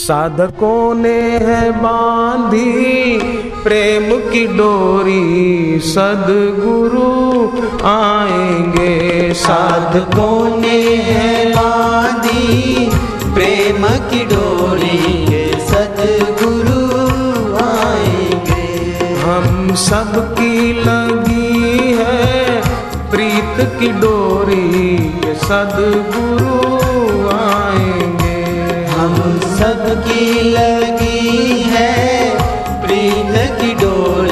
साधकों ने है बांधी प्रेम की डोरी, सदगुरु आएँगे। साधकों ने है बांधी प्रेम की डोरी, सदगुरु आएँगे। हम सबकी लगी है प्रीत की डोरी, सदगुरु आएँगे। सबकी लगी है प्रीत की डोरी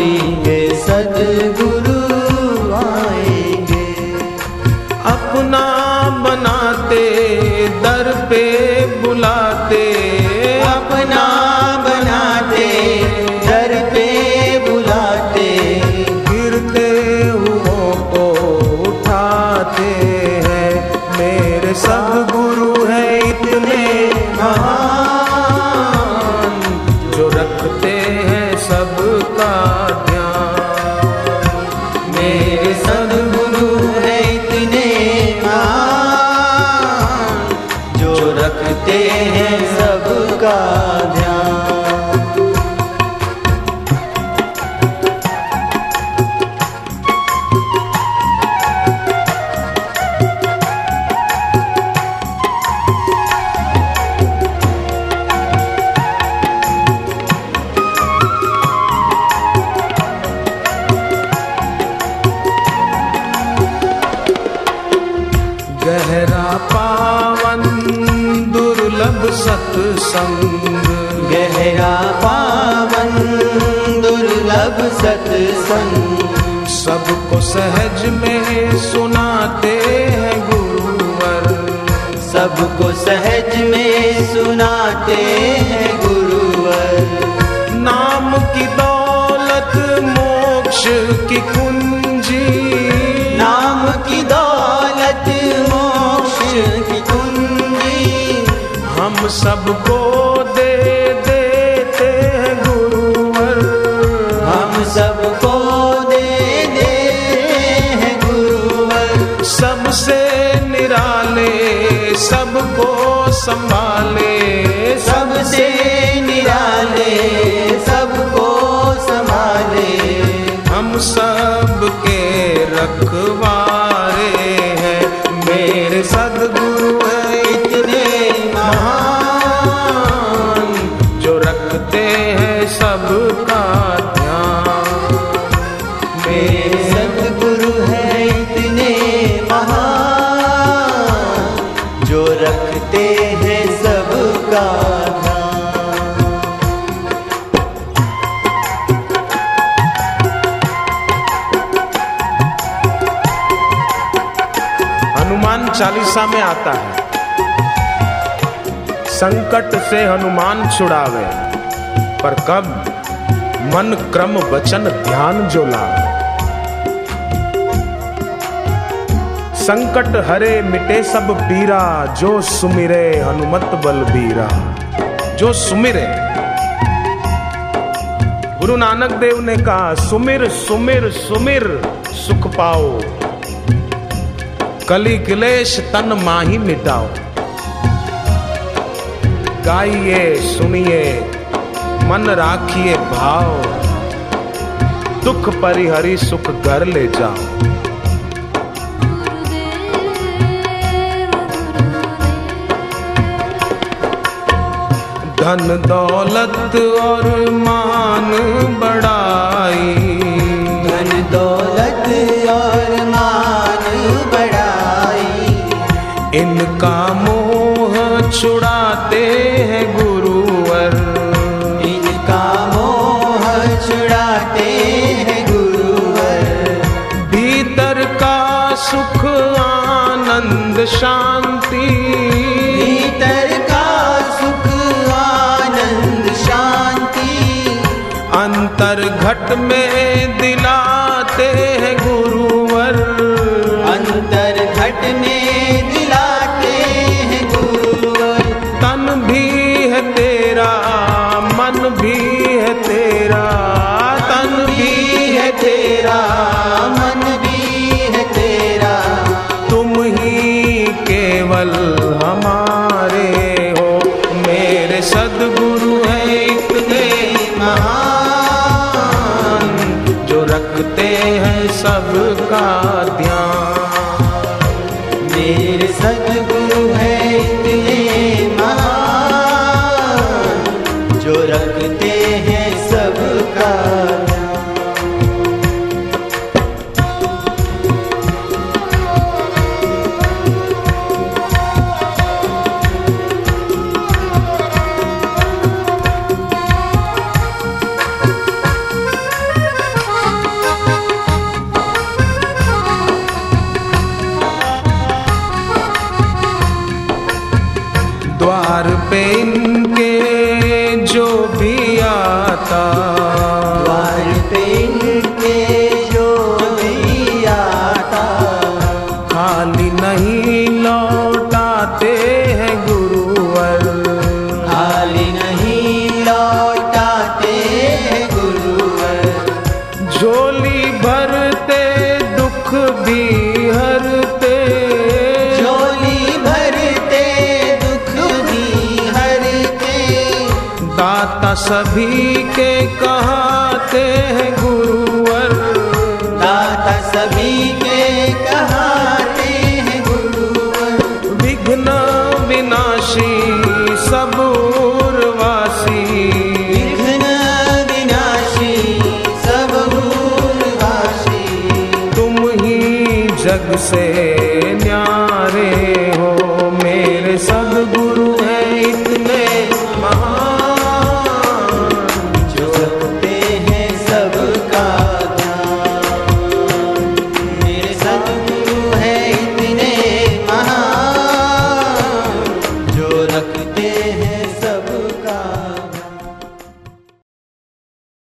सबका ध्यान दुर्लभ सत्संग, गहरा पावन, दुर्लभ सत्संग। सबको सहज में सुनाते हैं गुरुवर। सबको सहज में सुनाते हैं गुरुवर। नाम की दौलत, मोक्ष की कुंजी हम सबको दे देते हैं गुरुवर। हम सबको दे देते हैं गुरुवर। सबसे निराले सबको संभाले। सबसे निराले सबको संभाले। हम सब के चालीसा में आता है। संकट से हनुमान छुड़ावे, पर कब? मन क्रम वचन ध्यान जो लावे। संकट हरे मिटे सब पीरा, जो सुमिरे हनुमत बल बीरा जो सुमिरे। गुरु नानक देव ने कहा, सुमिर सुमिर सुमिर, सुख पाओ। कली क्लेश तन माही मिटाओ। गाइए, सुनिए, मन राखिए भाव। दुख परिहरी सुख घर ले जाओ। धन दौलत और मान बढ़ाई इनका मोह छुड़ाते हैं गुरुवर। इनका मोह छुड़ाते हैं गुरुवर। भीतर का सुख आनंद शांति। भीतर का सुख आनंद शांति। अंतर घट में दिलाते तेरा, मन भी है तेरा। तुम ही केवल हमारे हो। मेरे सदगुरु है इतने महान, जो रखते हैं सबका ध्यान। मेरे सदगुरु है इतने महान, जो रखते हैं सबका द्वार पे इनके जो भी आता सभी के कहाते हैं गुरुवर। दाता सभी के कहाते हैं गुरुवर। विघ्न विनाशी सब उर्वासी विघ्न विनाशी सब भूलवासी तुम ही जग से न्यारे हो मेरे सदगुरु